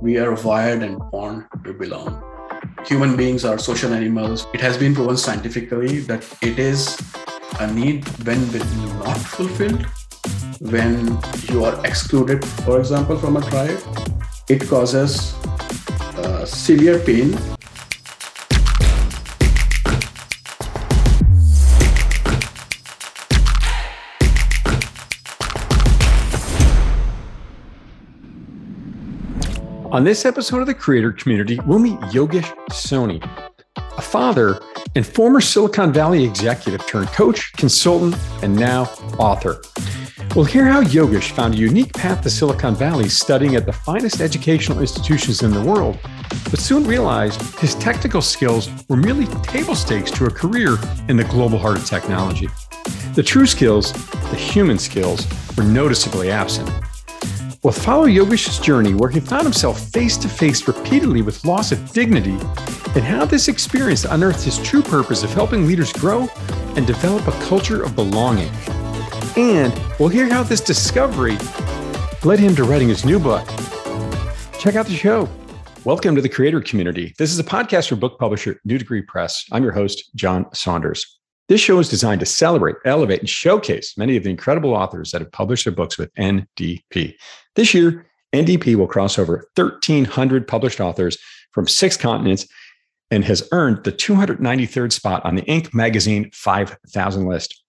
we are wired and born to belong. Human beings are social animals. It has been proven scientifically that it is a need when not fulfilled, when you are excluded, for example, from a tribe, it causes uh, severe pain On this episode of the Creator Community, we'll meet Yogesh Soni, a father and former Silicon Valley executive turned coach, consultant, and now author. We'll hear how Yogesh found a unique path to Silicon Valley studying at the finest educational institutions in the world, but soon realized his technical skills were merely table stakes to a career in the global heart of technology. The true skills, the human skills, were noticeably absent. We'll follow Yogesh's journey where he found himself face to face repeatedly with loss of dignity and how this experience unearthed his true purpose of helping leaders grow and develop a culture of belonging. And we'll hear how this discovery led him to writing his new book. Check out the show. Welcome to the creator community. This is a podcast for book publisher New Degree Press. I'm your host, John Saunders. This show is designed to celebrate, elevate, and showcase many of the incredible authors that have published their books with NDP. This year, NDP will cross over 1,300 published authors from six continents and has earned the 293rd spot on the Inc. magazine 5000 list.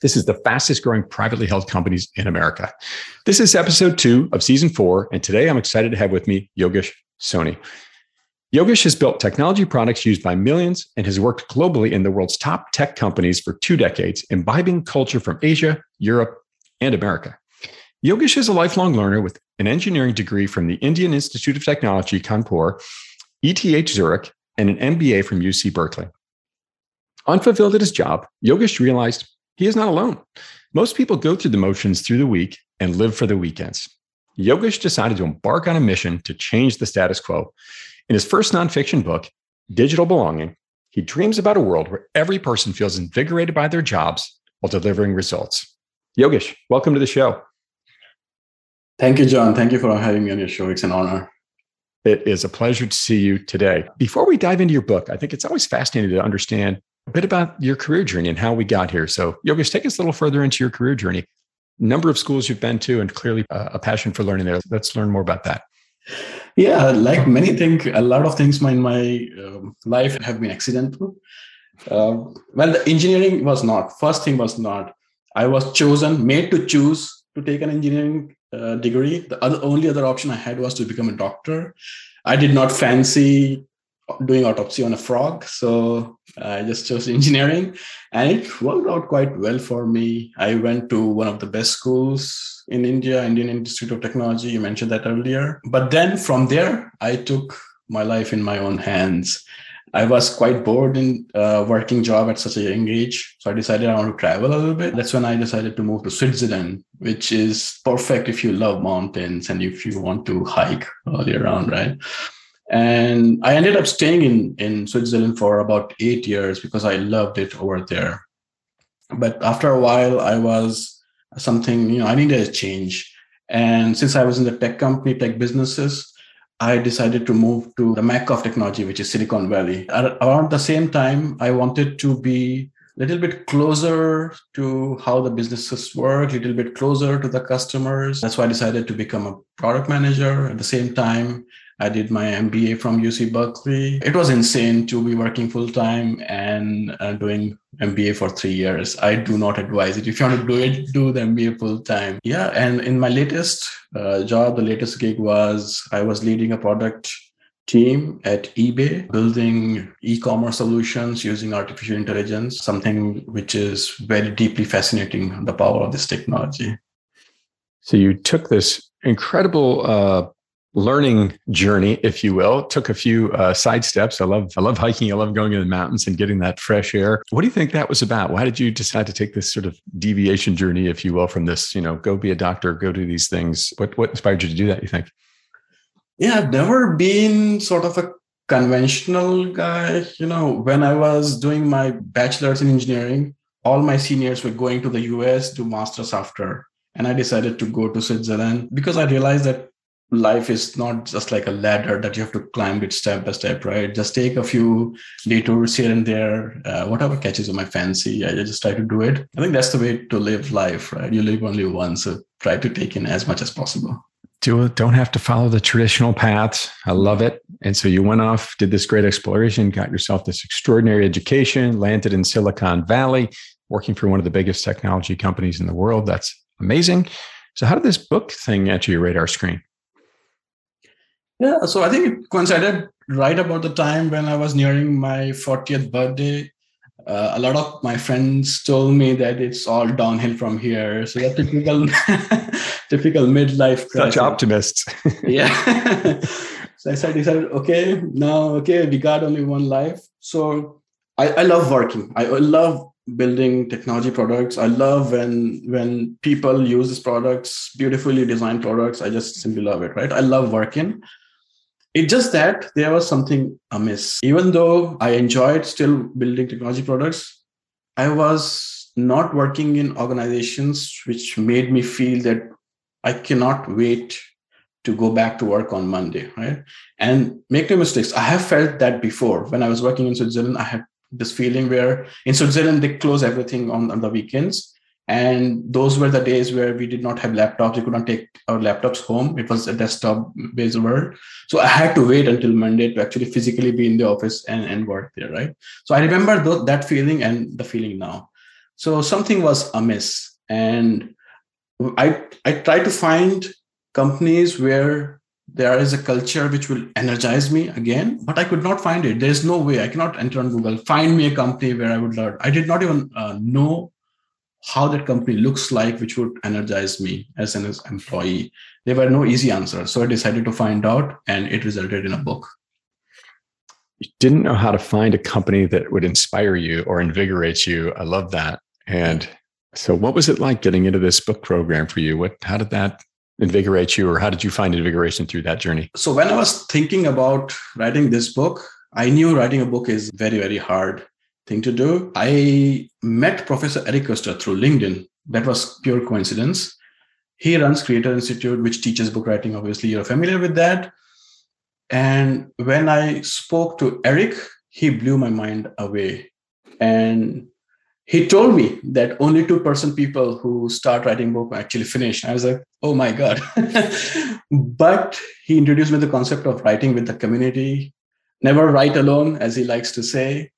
This is the fastest growing privately held companies in America. This is episode two of season four, and today I'm excited to have with me Yogesh Soni. Yogesh has built technology products used by millions and has worked globally in the world's top tech companies for two decades, imbibing culture from Asia, Europe, and America. Yogesh is a lifelong learner with an engineering degree from the Indian Institute of Technology, Kanpur, ETH Zurich, and an MBA from UC Berkeley. Unfulfilled at his job, Yogesh realized he is not alone. Most people go through the motions through the week and live for the weekends. Yogesh decided to embark on a mission to change the status quo in his first nonfiction book, Digital Belonging, he dreams about a world where every person feels invigorated by their jobs while delivering results. Yogesh, welcome to the show. Thank you, John. Thank you for having me on your show. It's an honor. It is a pleasure to see you today. Before we dive into your book, I think it's always fascinating to understand a bit about your career journey and how we got here. So, Yogesh, take us a little further into your career journey. Number of schools you've been to, and clearly uh, a passion for learning there. Let's learn more about that. Yeah, like many things, a lot of things in my uh, life have been accidental. Uh, well, the engineering was not. First thing was not. I was chosen, made to choose to take an engineering uh, degree. The other, only other option I had was to become a doctor. I did not fancy doing autopsy on a frog. So I just chose engineering and it worked out quite well for me. I went to one of the best schools in India, Indian Institute of Technology. You mentioned that earlier. But then from there, I took my life in my own hands. I was quite bored in uh, working job at such a young age. So I decided I want to travel a little bit. That's when I decided to move to Switzerland, which is perfect if you love mountains and if you want to hike all year round, right? And I ended up staying in, in Switzerland for about eight years because I loved it over there. But after a while, I was something, you know, I needed a change. And since I was in the tech company, tech businesses, I decided to move to the Mecca of technology, which is Silicon Valley. At around the same time, I wanted to be a little bit closer to how the businesses work, a little bit closer to the customers. That's why I decided to become a product manager. At the same time, I did my MBA from UC Berkeley. It was insane to be working full time and uh, doing MBA for three years. I do not advise it. If you want to do it, do the MBA full time. Yeah. And in my latest uh, job, the latest gig was I was leading a product team at eBay building e-commerce solutions using artificial intelligence, something which is very deeply fascinating, the power of this technology. So you took this incredible uh, learning journey, if you will. took a few uh, side steps. I love I love hiking. I love going in the mountains and getting that fresh air. What do you think that was about? Why did you decide to take this sort of deviation journey, if you will, from this? You know, go be a doctor, go do these things. What what inspired you to do that? You think? Yeah, I've never been sort of a conventional guy. You know, when I was doing my bachelor's in engineering, all my seniors were going to the US to masters after. And I decided to go to Switzerland because I realized that life is not just like a ladder that you have to climb it step by step, right? Just take a few detours here and there, uh, whatever catches my fancy. I just try to do it. I think that's the way to live life, right? You live only once, so try to take in as much as possible. Do. Don't have to follow the traditional paths. I love it. And so you went off, did this great exploration, got yourself this extraordinary education, landed in Silicon Valley, working for one of the biggest technology companies in the world. That's amazing. So, how did this book thing enter your radar screen? Yeah, so I think it coincided right about the time when I was nearing my 40th birthday. Uh, a lot of my friends told me that it's all downhill from here. So that typical, typical midlife crisis. Such optimists. yeah. so I said, decided, okay, now, okay, we got only one life. So I, I love working. I love building technology products. I love when when people use these products, beautifully designed products. I just simply love it, right? I love working. It's just that there was something amiss. Even though I enjoyed still building technology products, I was not working in organizations which made me feel that I cannot wait to go back to work on Monday, right? And make no mistakes, I have felt that before. When I was working in Switzerland, I had this feeling where in Switzerland they close everything on, on the weekends and those were the days where we did not have laptops. We could not take our laptops home. It was a desktop based world. So i had to wait until monday to actually physically be in the office and, and work there right? So i remember th- that feeling and the feeling now. So something was amiss. And i i try to find companies where there is a culture which will energize me again but i could not find it. There's no way. I cannot enter on google. Find me a company where i would learn. I did not even uh, know how that company looks like, which would energize me as an employee. There were no easy answers. So I decided to find out, and it resulted in a book. You didn't know how to find a company that would inspire you or invigorate you. I love that. And so, what was it like getting into this book program for you? What, how did that invigorate you, or how did you find invigoration through that journey? So, when I was thinking about writing this book, I knew writing a book is very, very hard thing to do. I met Professor Eric Koester through LinkedIn. That was pure coincidence. He runs Creator Institute, which teaches book writing. Obviously, you're familiar with that. And when I spoke to Eric, he blew my mind away. And he told me that only 2% people who start writing book actually finish. I was like, oh my God. but he introduced me the concept of writing with the community. Never write alone, as he likes to say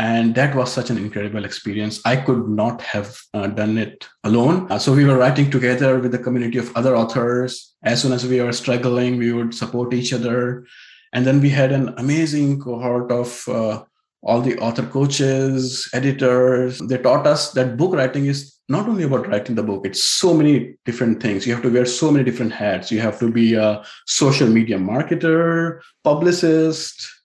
and that was such an incredible experience. I could not have uh, done it alone. Uh, so we were writing together with the community of other authors. As soon as we were struggling we would support each other. And then we had an amazing cohort of uh, all the author coaches editors. They taught us that book writing is not only about writing the book it's so many different things. You have to wear so many different hats. You have to be a social media marketer publicist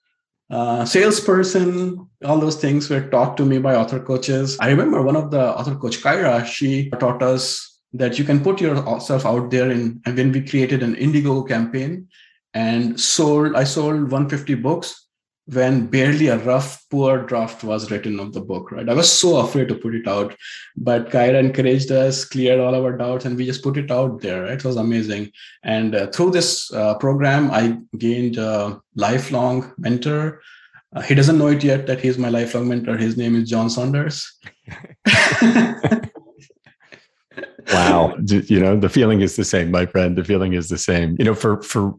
uh, salesperson, all those things were taught to me by author coaches. I remember one of the author coach, Kyra, she taught us that you can put yourself out there. In, and when we created an Indiegogo campaign and sold, I sold 150 books when barely a rough, poor draft was written of the book, right? I was so afraid to put it out, but Kyra encouraged us, cleared all our doubts, and we just put it out there. Right? It was amazing. And uh, through this uh, program, I gained a lifelong mentor. Uh, he doesn't know it yet that he's my lifelong mentor. His name is John Saunders. wow you know the feeling is the same my friend the feeling is the same you know for for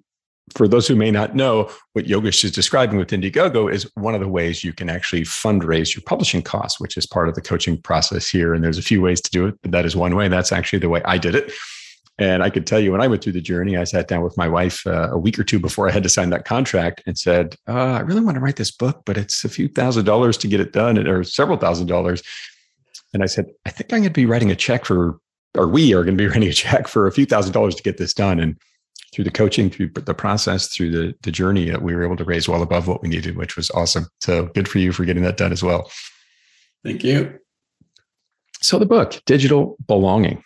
for those who may not know, what Yogesh is describing with Indiegogo is one of the ways you can actually fundraise your publishing costs, which is part of the coaching process here. And there's a few ways to do it, but that is one way. That's actually the way I did it. And I could tell you when I went through the journey, I sat down with my wife uh, a week or two before I had to sign that contract and said, uh, I really want to write this book, but it's a few thousand dollars to get it done, or several thousand dollars. And I said, I think I'm going to be writing a check for, or we are going to be writing a check for a few thousand dollars to get this done. And through the coaching, through the process, through the, the journey, uh, we were able to raise well above what we needed, which was awesome. So good for you for getting that done as well. Thank you. So the book, Digital Belonging.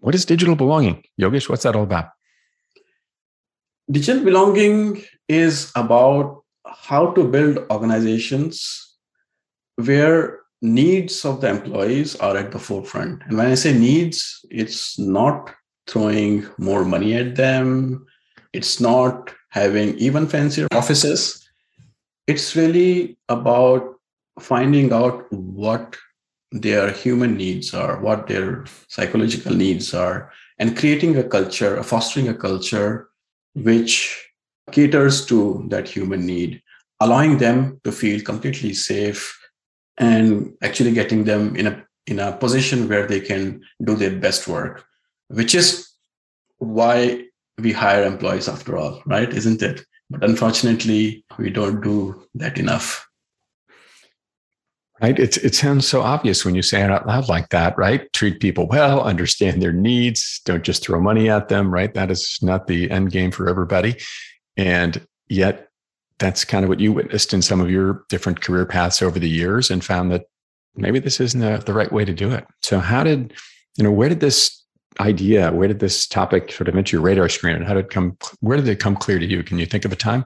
What is digital belonging? Yogesh, what's that all about? Digital belonging is about how to build organizations where needs of the employees are at the forefront. And when I say needs, it's not throwing more money at them. It's not having even fancier offices. It's really about finding out what their human needs are, what their psychological needs are, and creating a culture, uh, fostering a culture which caters to that human need, allowing them to feel completely safe and actually getting them in a in a position where they can do their best work, which is why we hire employees after all, right? Isn't it? But unfortunately, we don't do that enough. Right. It, it sounds so obvious when you say it out loud like that, right? Treat people well, understand their needs, don't just throw money at them, right? That is not the end game for everybody. And yet, that's kind of what you witnessed in some of your different career paths over the years and found that maybe this isn't a, the right way to do it. So, how did, you know, where did this idea, where did this topic sort of enter your radar screen and how did it come, where did it come clear to you? Can you think of a time?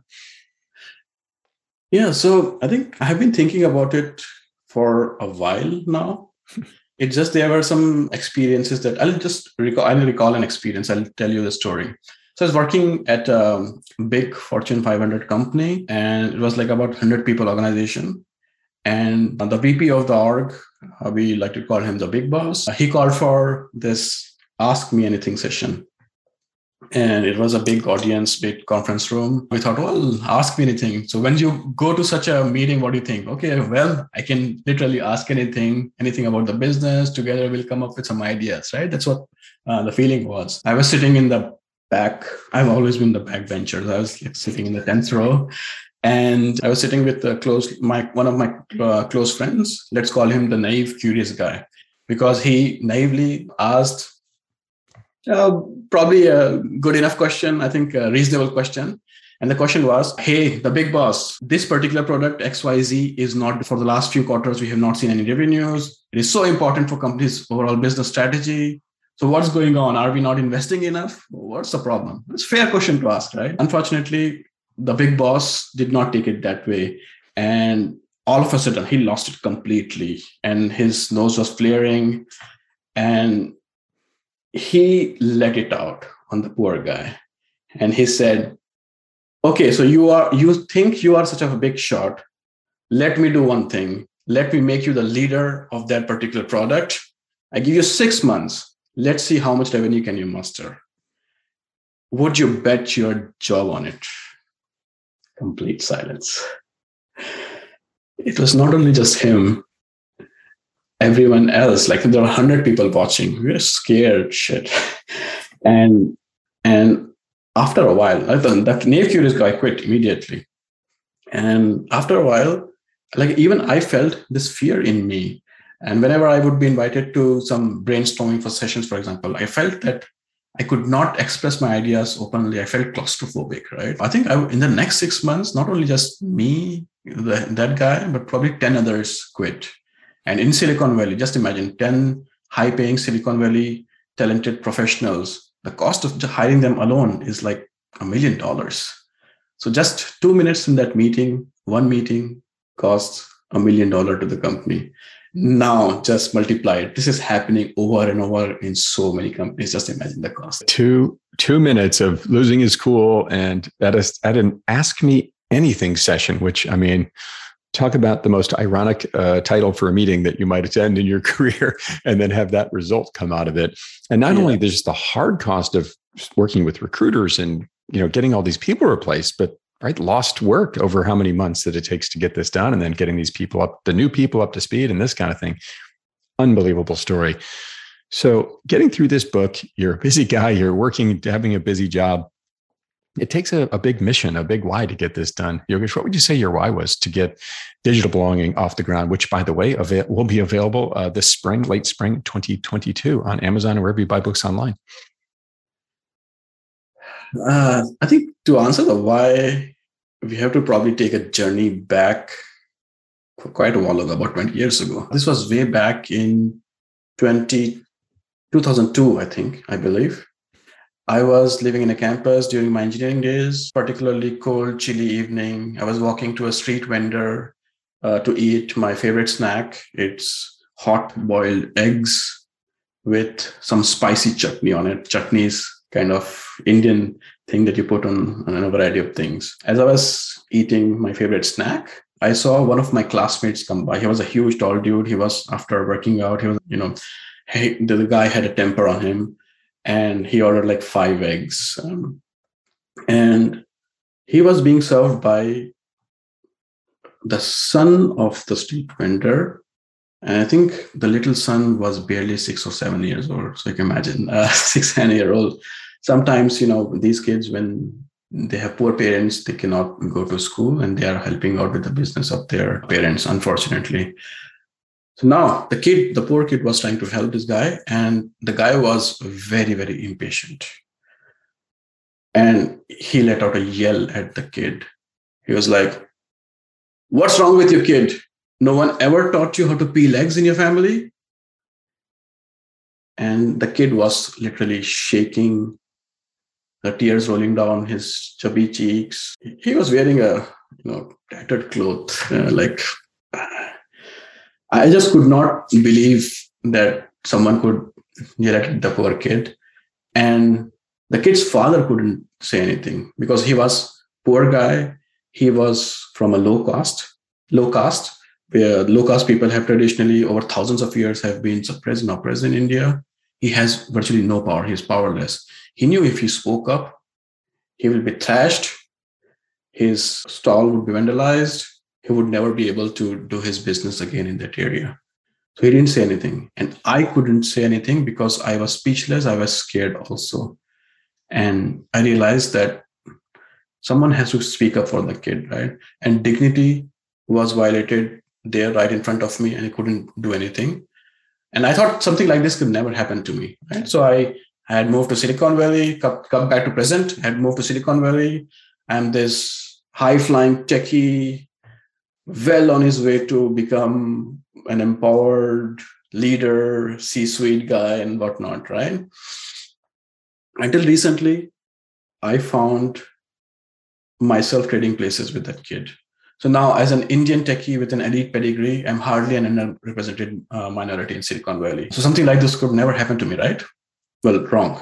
Yeah. So, I think I have been thinking about it for a while now. It's just there were some experiences that I'll just recall. I'll recall an experience. I'll tell you the story. So I was working at a big Fortune 500 company, and it was like about 100 people organization. And the VP of the org, we like to call him the big boss. He called for this Ask Me Anything session and it was a big audience, big conference room. We thought, well, ask me anything. So when you go to such a meeting, what do you think? Okay, well, I can literally ask anything, anything about the business. Together, we'll come up with some ideas, right? That's what uh, the feeling was. I was sitting in the back. I've always been the back bencher. I was like, sitting in the tenth row, and I was sitting with the close my one of my uh, close friends. Let's call him the naive, curious guy, because he naively asked uh, probably a good enough question. I think a reasonable question. And the question was, hey, the big boss, this particular product XYZ is not for the last few quarters, we have not seen any revenues. It is so important for companies' overall business strategy. So what's going on? Are we not investing enough? What's the problem? It's fair question to ask, right? Unfortunately, the big boss did not take it that way. And all of a sudden he lost it completely. And his nose was flaring. And he let it out on the poor guy. And he said okay so you are you think you are such a big shot. Let me do one thing. Let me make you the leader of that particular product. I give you 6 months. Let's see how much revenue can you muster. Would you bet your job on it? Complete silence. It was not only just him everyone else like there are 100 people watching. We're scared shit. And and after a while that naive curious guy quit immediately. And after a while like even i felt this fear in me. And whenever i would be invited to some brainstorming for sessions for example i felt that i could not express my ideas openly. I felt claustrophobic right? I think I, in the next six months not only just me the, that guy but probably 10 others quit and in Silicon Valley, just imagine 10 high paying Silicon Valley talented professionals. The cost of hiring them alone is like a million dollars. So just two minutes in that meeting, one meeting costs a million dollar to the company. Now just multiply it. This is happening over and over in so many companies. Just imagine the cost. Two two minutes of losing his cool and at a at an ask me anything session, which I mean, talk about the most ironic uh, title for a meeting that you might attend in your career and then have that result come out of it. And not yeah. only there's the hard cost of working with recruiters and you know getting all these people replaced but right lost work over how many months that it takes to get this done and then getting these people up the new people up to speed and this kind of thing. Unbelievable story. So getting through this book you're a busy guy you're working having a busy job it takes a, a, big mission, a big why to get this done. Yogesh, what would you say your why was to get digital belonging off the ground, which, by the way, avail- will be available uh, this spring, late spring 2022 on Amazon or wherever you buy books online? Uh, I think to answer the why, we have to probably take a journey back quite a while ago, about 20 years ago. This was way back in 20, 2002, I think, I believe. I was living in a campus during my engineering days, particularly cold, chilly evening. I was walking to a street vendor uh, to eat my favorite snack. It's hot boiled eggs with some spicy chutney on it. Chutney is kind of Indian thing that you put on, on a variety of things. As I was eating my favorite snack, I saw one of my classmates come by. He was a huge, tall dude. He was after working out. He was, you know, hey, the guy had a temper on him, and he ordered like five eggs, um, and he was being served by the son of the street vendor and I think the little son was barely six or seven years old. So you can imagine a six, seven year old. Sometimes, you know, these kids, when they have poor parents, they cannot go to school and they are helping out with the business of their parents, unfortunately. So now the kid, the poor kid was trying to help this guy, and the guy was very, very impatient. And he let out a yell at the kid. He was like, What's wrong with your kid? No one ever taught you how to peel eggs in your family. And the kid was literally shaking, the tears rolling down his chubby cheeks. He was wearing a you know tattered cloth, uh, like I just could not believe that someone could yell at the poor kid. And the kid's father couldn't say anything because he was poor guy. He was from a low caste, low caste, where low caste people have traditionally over thousands of years have been suppressed and oppressed in India. He has virtually no power. He's powerless. He knew if he spoke up, he will be thrashed. His stall would be vandalized. He would never be able to do his business again in that area. So he didn't say anything. And I couldn't say anything because I was speechless. I was scared also. And I realized that someone has to speak up for the kid, right? And dignity was violated there right in front of me and I couldn't do anything. And I thought something like this could never happen to me. Right. So I had moved to Silicon Valley, come, come back to present, had moved to Silicon Valley. I'm this high flying techie, well on his way to become an empowered leader, C suite guy, and whatnot, right? Until recently, I found myself trading places with that kid. So now, as an Indian techie with an elite pedigree, I'm hardly an underrepresented uh, minority in Silicon Valley. So something like this could never happen to me, right? Well, wrong.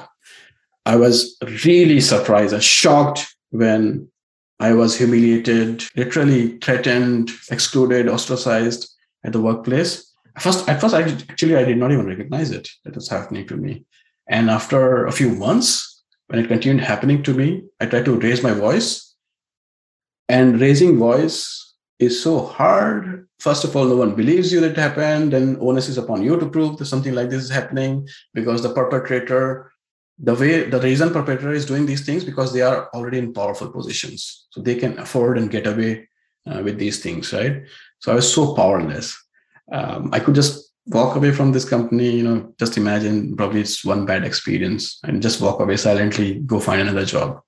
I was really surprised and shocked when I was humiliated, literally threatened, excluded, ostracized at the workplace. First, at first, I actually I did not even recognize it that was happening to me. And after a few months, when it continued happening to me, I tried to raise my voice and raising voice is so hard. First of all, no one believes you that it happened. Then onus is upon you to prove that something like this is happening because the perpetrator, the way the reason perpetrator is doing these things because they are already in powerful positions, so they can afford and get away uh, with these things, right? So I was so powerless. Um, I could just walk away from this company. You know, just imagine probably it's one bad experience and just walk away silently, go find another job.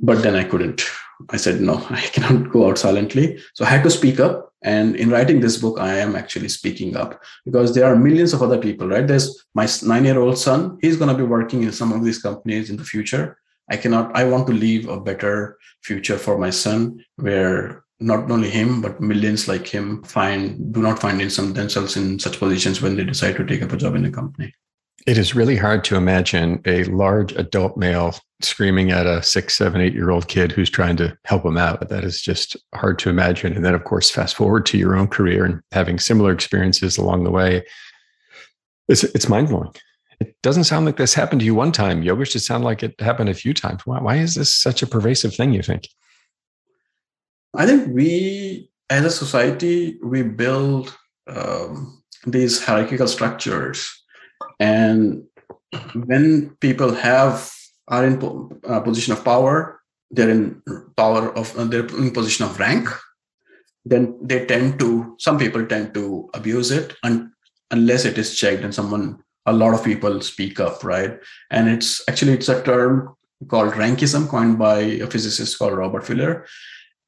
But then I couldn't I said, no, I cannot go out silently. So I had to speak up. And in writing this book, I am actually speaking up because there are millions of other people, right? There's my nine year old son. He's going to be working in some of these companies in the future. I cannot, I want to leave a better future for my son where not only him, but millions like him find, do not find in some themselves in such positions when they decide to take up a job in a company. It is really hard to imagine a large adult male screaming at a six, seven, eight year old kid who's trying to help him out. That is just hard to imagine. And then, of course, fast forward to your own career and having similar experiences along the way. It's, it's mind blowing. It doesn't sound like this happened to you one time. Yogesh, it sounded like it happened a few times. Why, why is this such a pervasive thing, you think? I think we, as a society, we build um, these hierarchical structures and when people have are in uh, position of power they're in power of uh, they're in position of rank then they tend to some people tend to abuse it un- unless it is checked and someone a lot of people speak up right? And it's actually it's a term called rankism coined by a physicist called robert Fuller.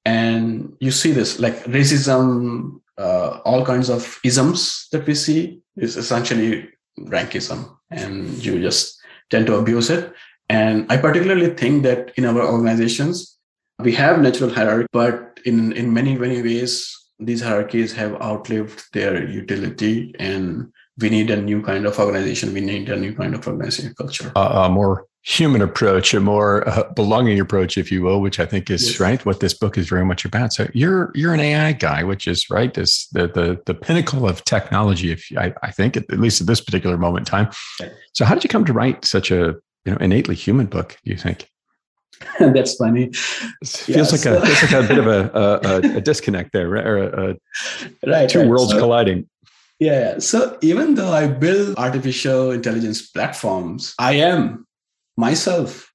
And you see this like racism uh, all kinds of isms that we see is essentially rankism and you just tend to abuse it. And I particularly think that in our organizations, we have natural hierarchy, but in, in many, many ways, these hierarchies have outlived their utility and we need a new kind of organization. We need a new kind of organization culture. Uh, a more human approach, a more uh, belonging approach, if you will, which I think is yes. right what this book is very much about. So you're you're an AI guy, which is right is the the the pinnacle of technology. If I, I think at, at least at this particular moment in time. So how did you come to write such a you know innately human book? Do you think? That's funny. It feels like a feels like a bit of a, a, a disconnect there, right? Or a, right, two right. worlds so, colliding. Yeah. So even though I build artificial intelligence platforms, I am myself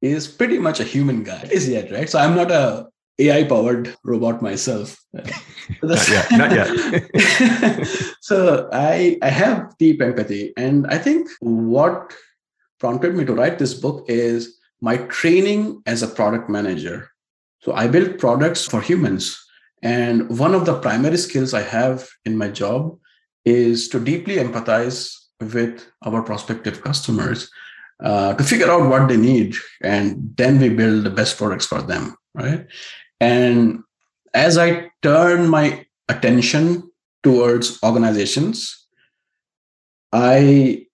is pretty much a human guy is yet right? So i'm not a ai powered robot myself. Not yet, not yet. so i i have deep empathy and i think what prompted me to write this book is my training as a product manager. So i build products for humans and one of the primary skills i have in my job is to deeply empathize with our prospective customers uh, to figure out what they need and then we build the best products for them right? And as i turn my attention towards organizations i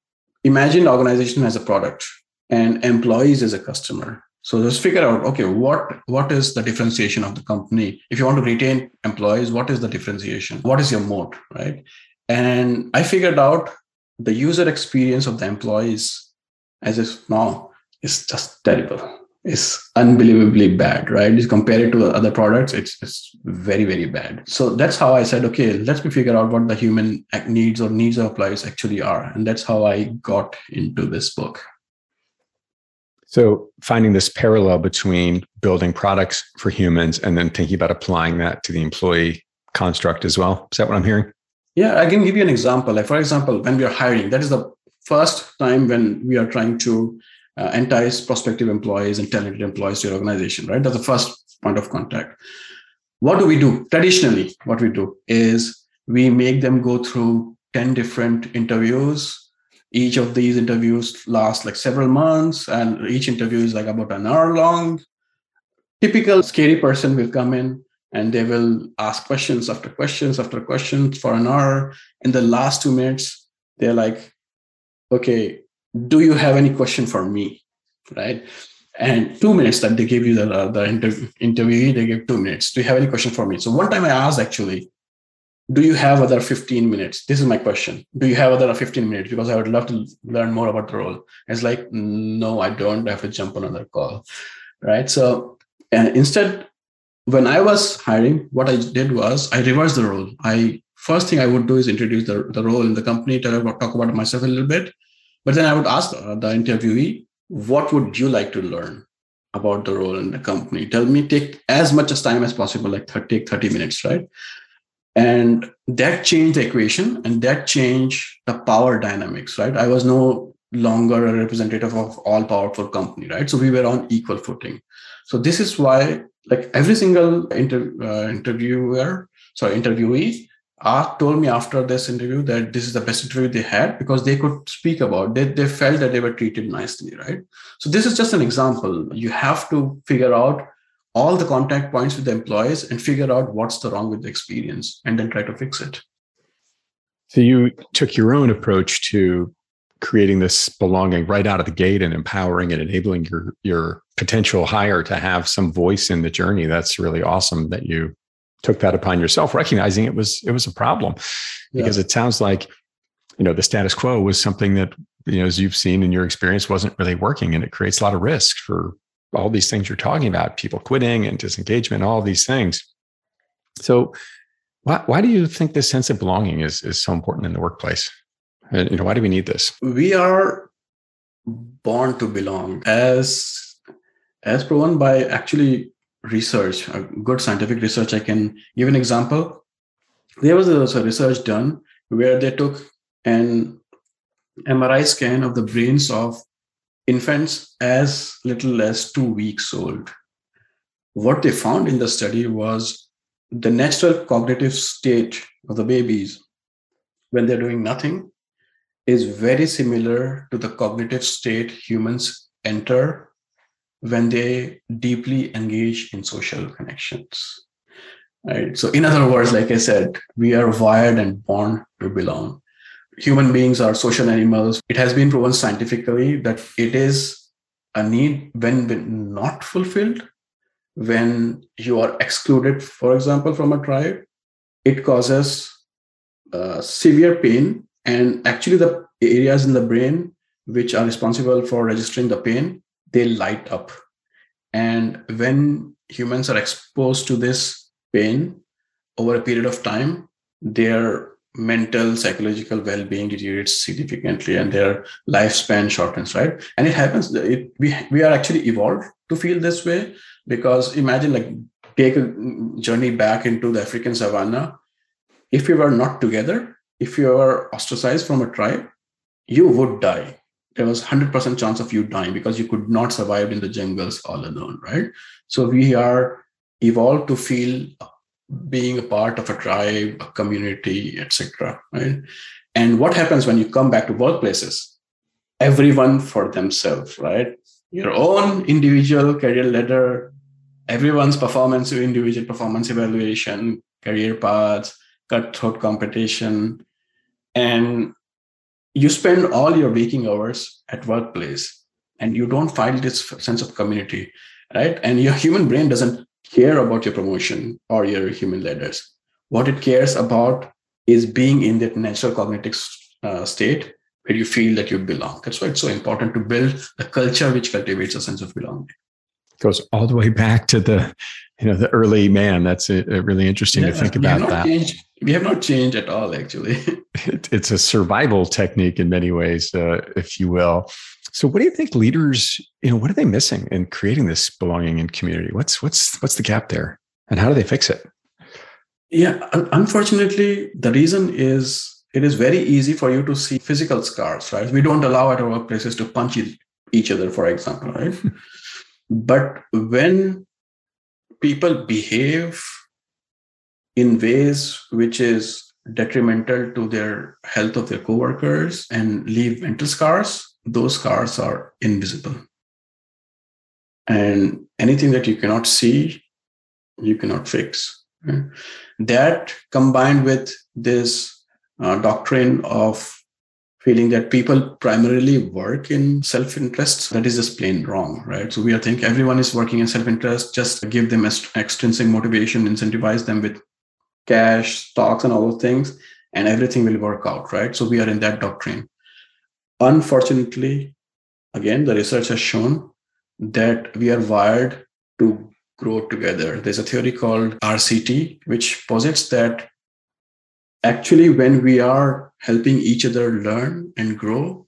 imagine organization as a product and employees as a customer. So just figure out okay what what is the differentiation of the company? If you want to retain employees what is the differentiation? What is your moat right? And i figured out the user experience of the employees as if now it's just terrible. It's unbelievably bad, right? Just compare it to other products, it's, it's very, very bad. So that's how I said, okay, let's me figure out what the human needs or needs of employees actually are. And that's how I got into this book. So, finding this parallel between building products for humans and then thinking about applying that to the employee construct as well. Is that what I'm hearing? Yeah, I can give you an example. Like, for example, when we are hiring, that is the first time when we are trying to uh, entice prospective employees and talented employees to your organization, right? That's the first point of contact. What do we do? Traditionally, what we do is we make them go through 10 different interviews. Each of these interviews last like several months, and each interview is like about an hour long. Typical scary person will come in and they will ask questions after questions after questions for an hour. In the last two minutes, they're like, okay, do you have any question for me? Right. And two minutes that they give you the, the interview, interviewee, they give two minutes. Do you have any question for me? So one time I asked actually, do you have other 15 minutes? This is my question. Do you have other 15 minutes? Because I would love to learn more about the role. It's like, no, I don't I have to jump on another call. Right. So and instead, when I was hiring, what I did was I reversed the role. I first thing I would do is introduce the, the role in the company, tell about, talk about myself a little bit. But then I would ask the, the interviewee, what would you like to learn about the role in the company? Tell me, take as much as time as possible, like 30, take 30 minutes, right? And that changed the equation and that changed the power dynamics, right? I was no longer a representative of all powerful company, right? So we were on equal footing. So this is why, like every single inter, uh, interviewer, sorry, interviewee Art told me after this interview that this is the best interview they had because they could speak about. They, they felt that they were treated nicely, right? So this is just an example. You have to figure out all the contact points with the employees and figure out what's the wrong with the experience and then try to fix it. So you took your own approach to creating this belonging right out of the gate and empowering and enabling your your potential hire to have some voice in the journey. That's really awesome that you took that upon yourself, recognizing it was it was a problem, because yeah. it sounds like you know the status quo was something that you know as you've seen in your experience wasn't really working, and it creates a lot of risk for all these things you're talking about, people quitting and disengagement, all these things. So, why why do you think this sense of belonging is is so important in the workplace? And, you know, why do we need this? We are born to belong, as as proven by actually research, a good scientific research. I can give an example. There was a research done where they took an MRI scan of the brains of infants as little as two weeks old. What they found in the study was the natural cognitive state of the babies when they're doing nothing is very similar to the cognitive state humans enter when they deeply engage in social connections right? So in other words like i said we are wired and born to belong. Human beings are social animals. It has been proven scientifically that it is a need when, not fulfilled, when you are excluded, for example, from a tribe, it causes uh, severe pain. And actually, the areas in the brain which are responsible for registering the pain, they light up. And when humans are exposed to this pain over a period of time, their mental psychological well-being deteriorates significantly and their lifespan shortens right? And it happens it, we, we are actually evolved to feel this way because imagine like take a journey back into the african savannah. If you were not together if you were ostracized from a tribe you would die there was 100% chance of you dying because you could not survive in the jungles all alone right so we are evolved to feel being a part of a tribe, a community, etc. Right? And what happens when you come back to workplaces? Everyone for themselves, right? Your own individual career ladder, everyone's performance, individual performance evaluation, career paths, cutthroat competition, and you spend all your waking hours at workplace, and you don't find this sense of community, right? And your human brain doesn't care about your promotion or your human ladders. What it cares about is being in that natural cognitive uh, state where you feel that you belong. That's why it's so important to build a culture which cultivates a sense of belonging. Goes all the way back to the, you know, the early man. That's a, a really interesting yeah, to think about that. Changed, we have not changed at all, actually. it, it's a survival technique in many ways, uh, if you will. So what do you think leaders, you know, what are they missing in creating this belonging and community? What's what's what's the gap there? And how do they fix it? Yeah, unfortunately, the reason is it is very easy for you to see physical scars, right? We don't allow at our workplaces to punch each other, for example, right? but when people behave in ways which is detrimental to their health of their coworkers and leave mental scars those scars are invisible. And anything that you cannot see, you cannot fix. That combined with this uh, doctrine of feeling that people primarily work in self-interest. That is just plain wrong right? So we are thinking everyone is working in self-interest. Just give them extrinsic motivation incentivize them with cash stocks and all those things and everything will work out right? So we are in that doctrine. Unfortunately, again, the research has shown that we are wired to grow together. There's a theory called RCT, which posits that actually, when we are helping each other learn and grow,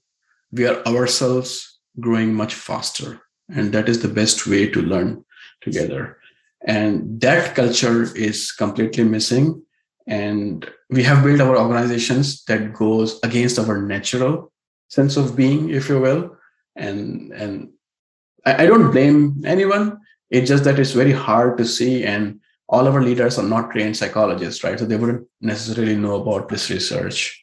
we are ourselves growing much faster. And that is the best way to learn together. And that culture is completely missing. And we have built our organizations that goes against our natural sense of being, if you will. And and I, I don't blame anyone. It's just that it's very hard to see, and all our leaders are not trained psychologists, right? So they wouldn't necessarily know about this research.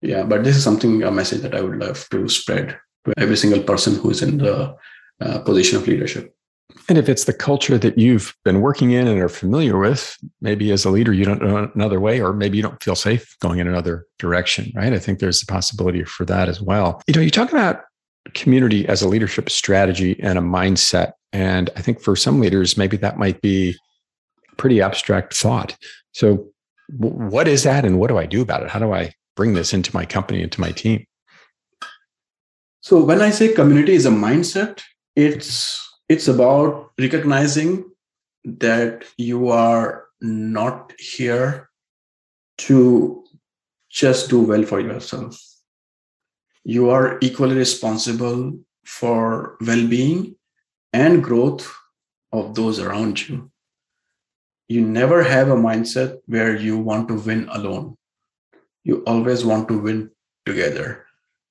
Yeah, but this is something a message that I would love to spread to every single person who is in the uh, position of leadership. And if it's the culture that you've been working in and are familiar with, maybe as a leader, you don't know another way, or maybe you don't feel safe going in another direction, right? I think there's a possibility for that as well. You know, you talk about community as a leadership strategy and a mindset. And I think for some leaders, maybe that might be pretty abstract thought. So, what is that and what do I do about it? How do I bring this into my company, into my team? So, when I say community is a mindset, it's it's about recognizing that you are not here to just do well for yourself. You are equally responsible for well being and growth of those around you. You never have a mindset where you want to win alone. You always want to win together.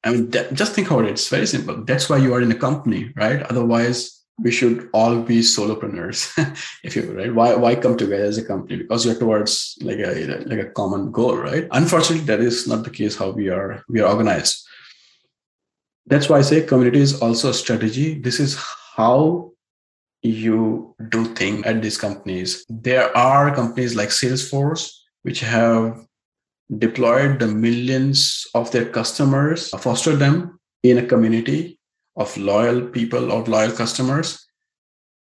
I mean, that, just think about it. It's very simple. That's why you are in a company, right? Otherwise, we should all be solopreneurs if you right why why come together as a company because you're towards like a like a common goal right unfortunately that is not the case how we are we are organized that's why i say community is also a strategy this is how you do things at these companies there are companies like salesforce which have deployed the millions of their customers foster them in a community of loyal people or loyal customers,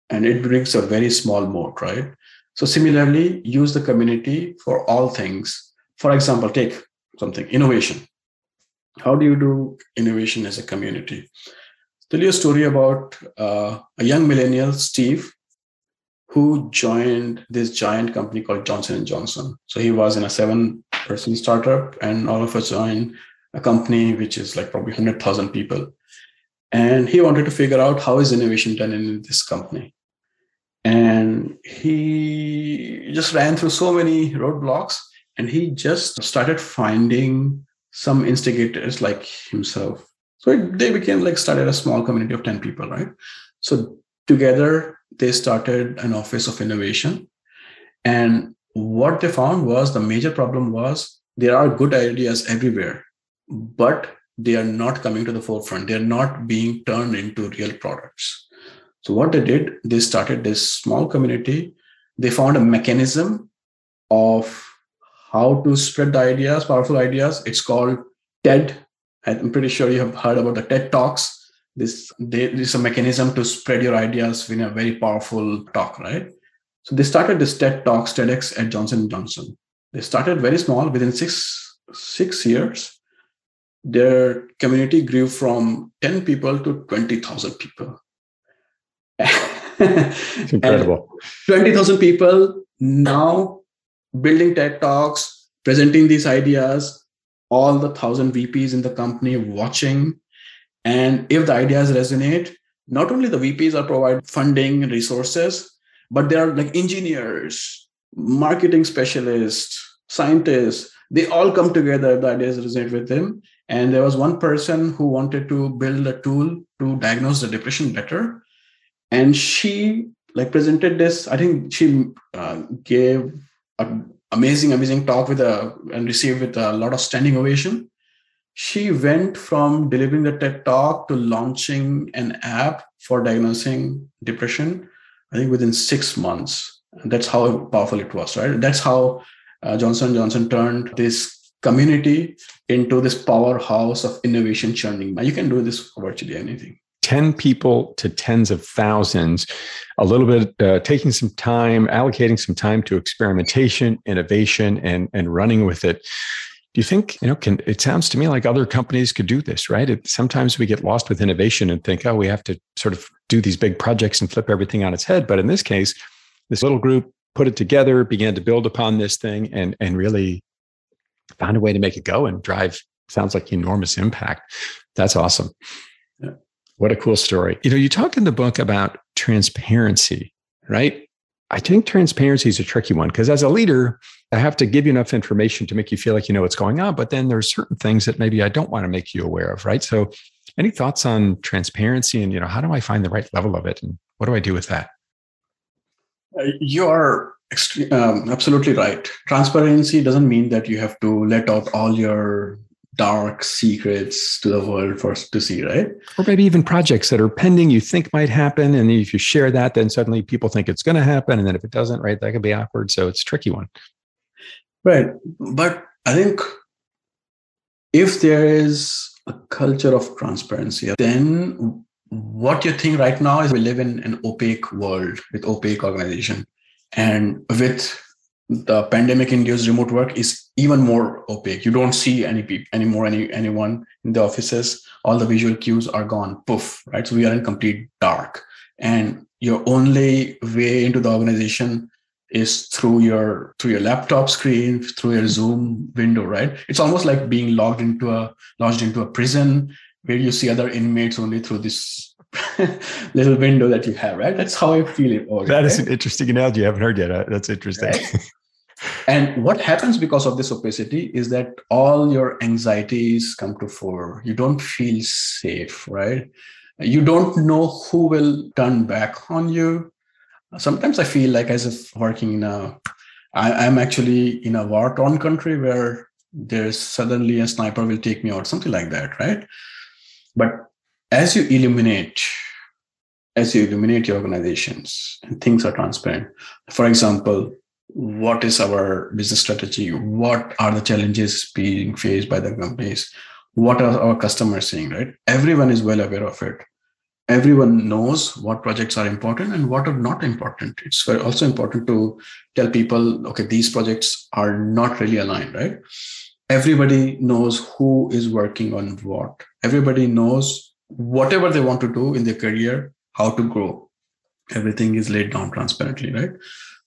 and it brings a very small moat, right? So similarly, use the community for all things. For example, take something innovation. How do you do innovation as a community? Tell you a story about uh, a young millennial, Steve, who joined this giant company called Johnson and Johnson. So he was in a seven-person startup, and all of us joined a company which is like probably 100,000 people. And he wanted to figure out how is innovation done in this company. And he just ran through so many roadblocks and he just started finding some instigators like himself. So it, they became like started a small community of 10 people, right? So together they started an office of innovation. And what they found was the major problem was there are good ideas everywhere but they are not coming to the forefront. They're not being turned into real products. So what they did, they started this small community. They found a mechanism of how to spread the ideas, powerful ideas. It's called TED. I'm pretty sure you have heard about the TED Talks. This, they, this is a mechanism to spread your ideas in a very powerful talk, right? So they started this TED Talks, TEDx at Johnson Johnson. They started very small. Within six six years, their community grew from 10 people to 20,000 people. it's incredible. 20,000 people now building TED Talks, presenting these ideas, all the thousand VPs in the company watching. And if the ideas resonate, not only the VPs are provide funding resources, but they are like engineers, marketing specialists, scientists. They all come together. The ideas resonate with them, and there was one person who wanted to build a tool to diagnose the depression better. And she like presented this, I think she uh, gave an amazing, amazing talk with a and received with a lot of standing ovation. She went from delivering the TED talk to launching an app for diagnosing depression, I think within six months. And that's how powerful it was, right? That's how uh, Johnson Johnson turned this community into this powerhouse of innovation churning. You can do this virtually anything. 10 people to tens of thousands, a little bit uh, taking some time, allocating some time to experimentation, innovation, and, and running with it. Do you think, you know, can it sounds to me like other companies could do this, right? It, sometimes we get lost with innovation and think, oh, we have to sort of do these big projects and flip everything on its head. But in this case, this little group put it together, began to build upon this thing and, and really found a way to make it go and drive sounds like enormous impact. That's awesome. What a cool story. You know, you talk in the book about transparency, right? I think transparency is a tricky one because as a leader, I have to give you enough information to make you feel like you know what's going on. But then there's certain things that maybe I don't want to make you aware of, right? So, any thoughts on transparency and you know how do I find the right level of it and what do I do with that? Uh, you are um, absolutely right. Transparency doesn't mean that you have to let out all your dark secrets to the world for us to see, right? Or maybe even projects that are pending you think might happen. And if you share that, then suddenly people think it's going to happen. And then if it doesn't, right, that could be awkward. So it's a tricky one. Right. But I think if there is a culture of transparency, then what you think right now is we live in an opaque world with opaque organization and with the pandemic induced remote work is even more opaque. You don't see any people anymore any anyone in the offices. All the visual cues are gone. Poof right? So we are in complete dark. And your only way into the organization is through your through your laptop screen through your zoom window right? It's almost like being logged into a lodged into a prison where you see other inmates only through this little window that you have, right? That's how I feel it. That right? an interesting analogy. I haven't heard yet. Uh, that's interesting. Right? and what happens because of this opacity is that all your anxieties come to fore. You don't feel safe, right? You don't know who will turn back on you. Sometimes I feel like as if working in a, I, I'm actually in a war-torn country where there's suddenly a sniper will take me out, something like that, right? But as you illuminate as you illuminate your organizations and things are transparent for example what is our business strategy what are the challenges being faced by the companies what are our customers saying right everyone is well aware of it everyone knows what projects are important and what are not important. It's also important to tell people, okay, these projects are not really aligned, right? Everybody knows who is working on what. Everybody knows whatever they want to do in their career, how to grow. Everything is laid down transparently, right?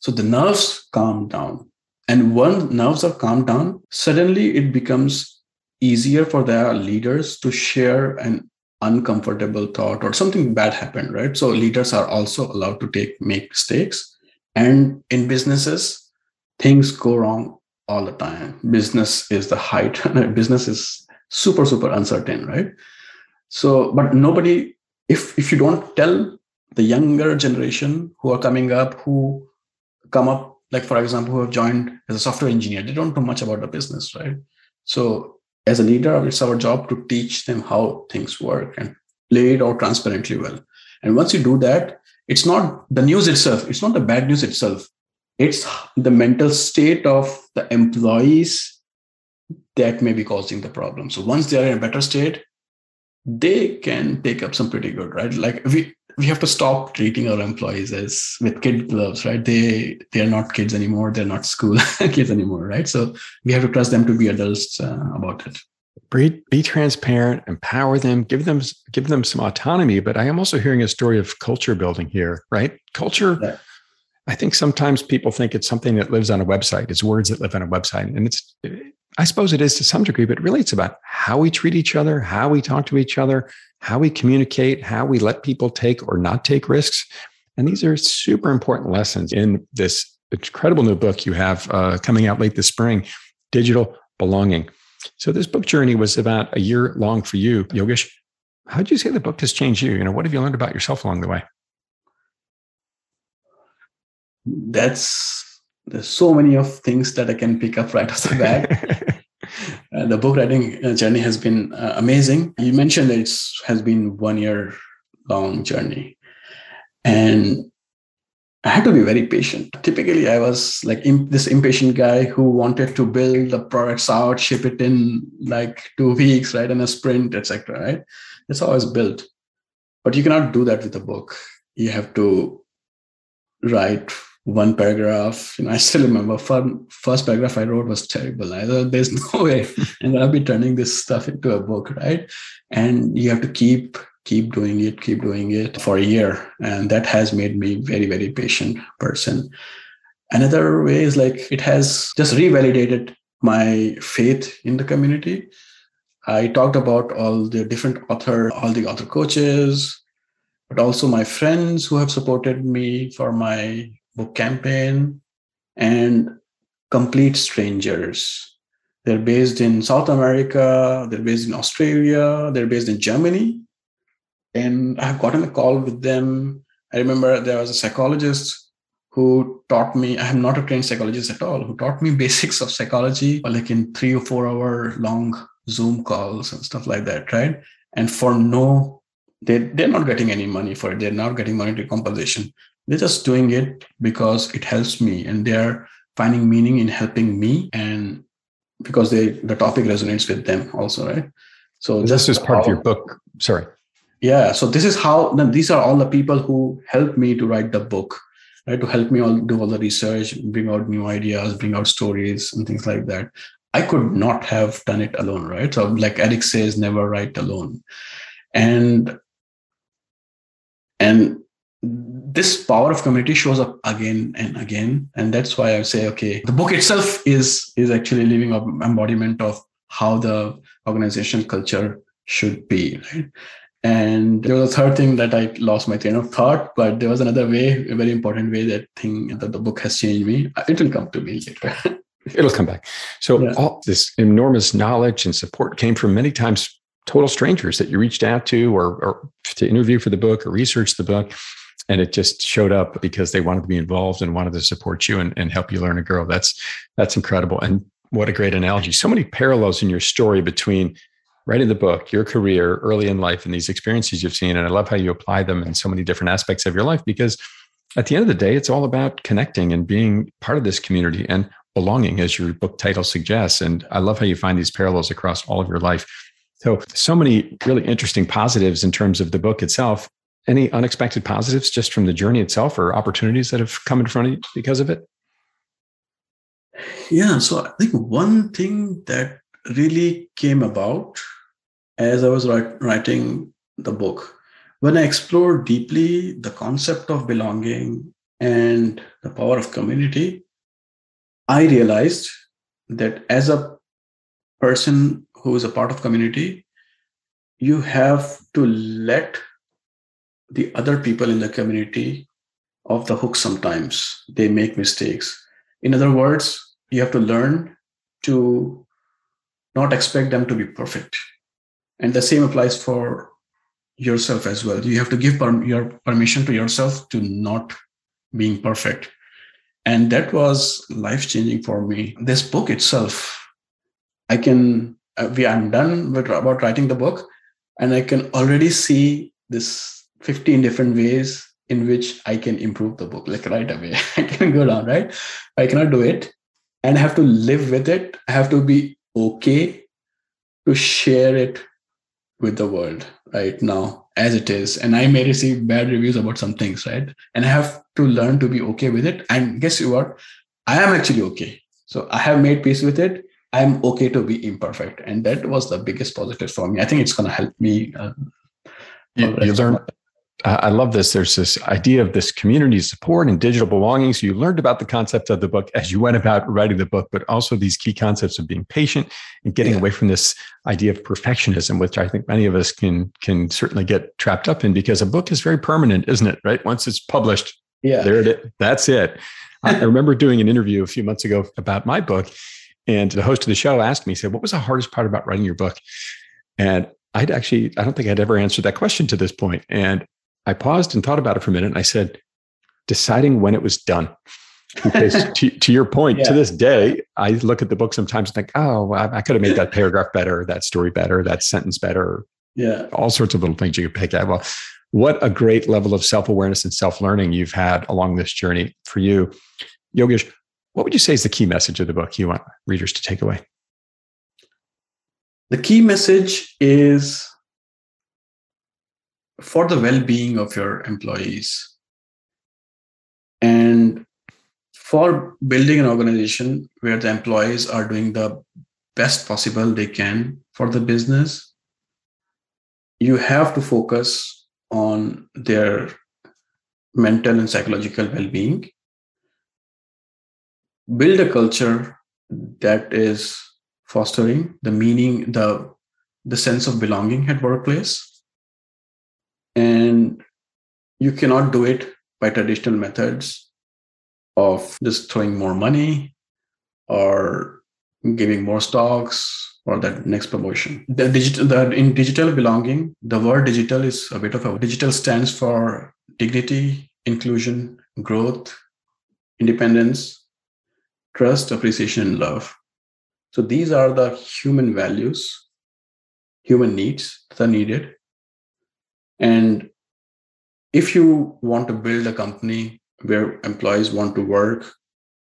So the nerves calm down. And when nerves are calmed down, suddenly it becomes easier for their leaders to share an uncomfortable thought or something bad happened right so leaders are also allowed to take make mistakes and in businesses things go wrong all the time business is the height business is super super uncertain right so but nobody if if you don't tell the younger generation who are coming up who come up like for example who have joined as a software engineer they don't know much about the business right so as a leader, it's our job to teach them how things work and play it out transparently well. And once you do that, it's not the news itself, it's not the bad news itself. It's the mental state of the employees that may be causing the problem. So once they are in a better state, they can take up some pretty good, right? Like we we have to stop treating our employees as with kid gloves, right? They they are not kids anymore. They're not school kids anymore, right? So we have to trust them to be adults uh, about it. Be, be transparent, empower them, give them give them some autonomy. But I am also hearing a story of culture building here, right? Culture. Yeah. I think sometimes people think it's something that lives on a website. It's words that live on a website, and it's. I suppose it is to some degree, but really it's about how we treat each other, how we talk to each other, how we communicate, how we let people take or not take risks. And these are super important lessons in this incredible new book you have uh, coming out late this spring, Digital Belonging. So this book journey was about a year long for you, Yogesh. How would you say the book has changed you? You know, what have you learned about yourself along the way? That's there's so many of things that I can pick up right off the bat. Uh, the book writing uh, journey has been uh, amazing. You mentioned that it has been one year long journey, and I had to be very patient. Typically, I was like imp- this impatient guy who wanted to build the products out, ship it in like two weeks, right, in a sprint, etc. Right? That's how I was built. But you cannot do that with a book. You have to write one paragraph. You know, I still remember first paragraph I wrote was terrible. I thought there's no way I'm gonna be turning this stuff into a book, right? And you have to keep keep doing it, keep doing it for a year, and that has made me very very patient person. Another way is like it has just revalidated my faith in the community. I talked about all the different author, all the author coaches, but also my friends who have supported me for my book campaign, and complete strangers. They're based in South America, they're based in Australia, they're based in Germany. And I've gotten a call with them. I remember there was a psychologist who taught me, I'm not a trained psychologist at all, who taught me basics of psychology, like in three or four hour long Zoom calls and stuff like that, right? And for no, they, they're not getting any money for it. They're not getting monetary compensation. They're just doing it because it helps me and they're finding meaning in helping me and because they the topic resonates with them also, right? So this is part how, of your book. Sorry. Yeah. So this is how these are all the people who helped me to write the book, right? To help me all do all the research, bring out new ideas, bring out stories and things like that. I could not have done it alone, right? So like Eric says, never write alone. And and this power of community shows up again and again. And that's why i say okay the book itself is is actually living embodiment of how the organization culture should be right? And there was a third thing that i lost my train of thought but there was another way a very important way that thing that the book has changed me. It will come to me later. It'll come back. So yeah. all this enormous knowledge and support came from many times total strangers that you reached out to or, or to interview for the book or research the book and it just showed up because they wanted to be involved and wanted to support you and, and help you learn and grow that's that's incredible. And what a great analogy. So many parallels in your story between writing the book your career early in life and these experiences you've seen. And i love how you apply them in so many different aspects of your life because at the end of the day it's all about connecting and being part of this community and belonging as your book title suggests. And i love how you find these parallels across all of your life. So so many really interesting positives in terms of the book itself any unexpected positives just from the journey itself or opportunities that have come in front of you because of it? Yeah, so I think one thing that really came about as I was writing the book, when I explored deeply the concept of belonging and the power of community, I realized that as a person who is a part of community, you have to let the other people in the community off the hook sometimes. They make mistakes. In other words, you have to learn to not expect them to be perfect. And the same applies for yourself as well. You have to give per- your permission to yourself to not being perfect. And that was life changing for me. This book itself, I can, uh, we, I'm done with about writing the book, and I can already see this 15 different ways in which I can improve the book, like right away. I can go down, right? I cannot do it and I have to live with it. I have to be okay to share it with the world right now as it is. And I may receive bad reviews about some things, right? And I have to learn to be okay with it. And guess you what? I am actually okay. So I have made peace with it. I'm okay to be imperfect. And that was the biggest positive for me. I think it's going to help me. Uh, you, you learn I love this. There's this idea of this community support and digital belonging. So you learned about the concept of the book as you went about writing the book, but also these key concepts of being patient and getting yeah. away from this idea of perfectionism, which I think many of us can can certainly get trapped up in because a book is very permanent, isn't it? Right? Once it's published, yeah, there it is. That's it. I remember doing an interview a few months ago about my book, and the host of the show asked me, he said, "What was the hardest part about writing your book?" And I'd actually, I don't think I'd ever answered that question to this point. And I paused and thought about it for a minute. And I said, deciding when it was done. Because to, to your point, yeah. to this day, I look at the book sometimes and think, oh, I, I could have made that paragraph better, that story better, that sentence better. Yeah. All sorts of little things you could pick at. Well, what a great level of self awareness and self learning you've had along this journey for you. Yogesh, what would you say is the key message of the book you want readers to take away? The key message is for the well-being of your employees. And for building an organization where the employees are doing the best possible they can for the business you have to focus on their mental and psychological well-being. Build a culture that is fostering the meaning the the sense of belonging at workplace and you cannot do it by traditional methods of just throwing more money or giving more stocks or that next promotion. The digital, the, in digital belonging, the word digital is a bit of a digital stands for dignity, inclusion, growth, independence, trust, appreciation, and love. So these are the human values, human needs that are needed and if you want to build a company where employees want to work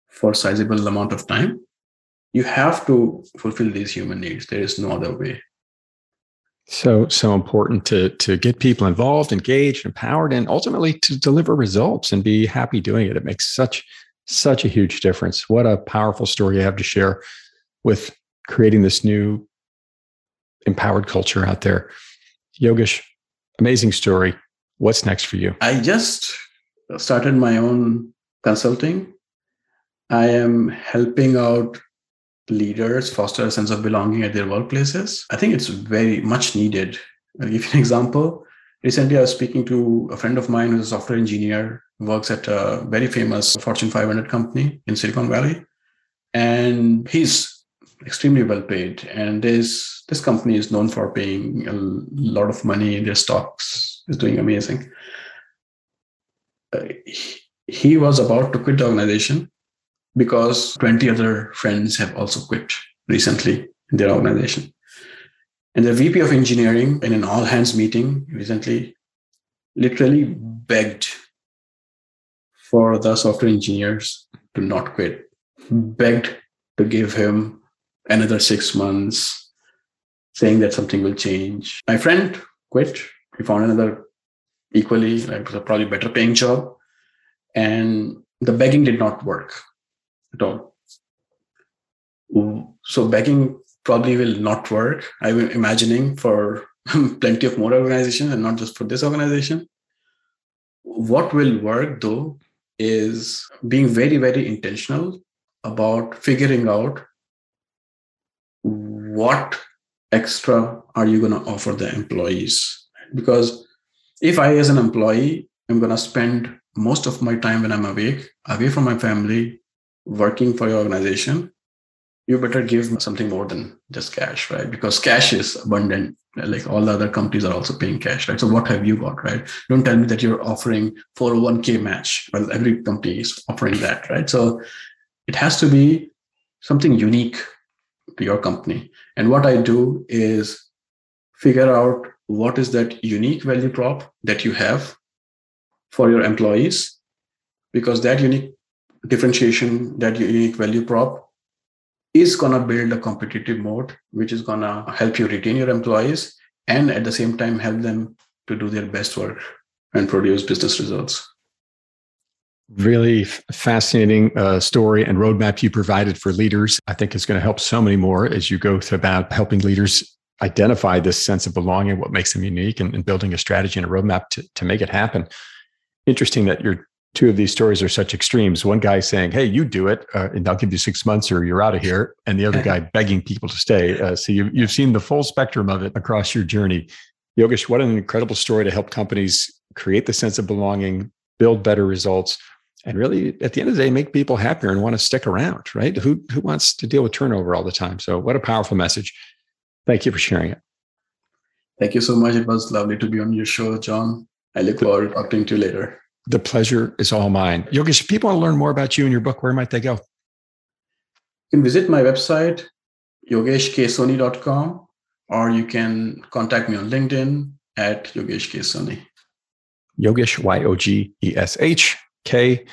for a sizable amount of time, you have to fulfill these human needs. There is no other way. So, so important to to get people involved, engaged, empowered, and ultimately to deliver results and be happy doing it. It makes such such a huge difference. What a powerful story you have to share with creating this new empowered culture out there. Yogesh, Amazing story. What's next for you? I just started my own consulting. I am helping out leaders foster a sense of belonging at their workplaces. I think it's very much needed. I'll give you an example. Recently, I was speaking to a friend of mine who's a software engineer, works at a very famous Fortune 500 company in Silicon Valley. And he's extremely well paid. And this this company is known for paying a lot of money. Their stocks is doing amazing. Uh, he, he was about to quit the organization because 20 other friends have also quit recently in their organization. And the VP of engineering in an all hands meeting recently literally begged for the software engineers to not quit, begged to give him another six months, saying that something will change. My friend quit. He found another equally, like probably better paying job. And the begging did not work at all. So begging probably will not work. I'm imagining for plenty of more organizations and not just for this organization. What will work though is being very, very intentional about figuring out what extra are you going to offer the employees? Because if i as an employee am going to spend most of my time when i'm awake away from my family working for your organization you better give something more than just cash right? Because cash is abundant. Like all the other companies are also paying cash right? So what have you got right? Don't tell me that you're offering 401k match well every company is offering that right? So it has to be something unique to your company. And what I do is figure out what is that unique value prop that you have for your employees, because that unique differentiation, that unique value prop is going to build a competitive mode, which is going to help you retain your employees and at the same time help them to do their best work and produce business results really fascinating uh, story and roadmap you provided for leaders. I think it's going to help so many more as you go about helping leaders identify this sense of belonging, what makes them unique, and, and building a strategy and a roadmap to, to make it happen. Interesting that your two of these stories are such extremes. One guy saying, "Hey, you do it, uh, and I'll give you six months, or you're out of here," and the other guy begging people to stay. Uh, so you've you've seen the full spectrum of it across your journey. Yogesh, what an incredible story to help companies create the sense of belonging, build better results, and really at the end of the day make people happier and want to stick around right? Who who wants to deal with turnover all the time? So what a powerful message. Thank you for sharing it. Thank you so much. It was lovely to be on your show john. I look forward to talking to you later. The pleasure is all mine. Yogesh if people want to learn more about you and your book where might they go? You can visit my website yogeshksoni.com or you can contact me on linkedin at yogesh k yogesh y-o-g-e-s-h K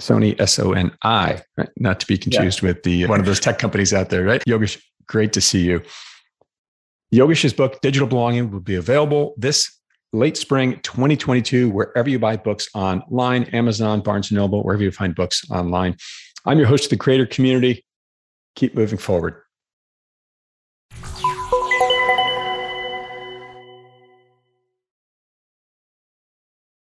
Soni S O N I, right? Not to be confused yeah. with the one of those tech companies out there, right? Yogesh, great to see you. Yogesh's book, Digital Belonging, will be available this late spring 2022, wherever you buy books online, Amazon, Barnes and Noble, wherever you find books online. I'm your host of the creator community. Keep moving forward.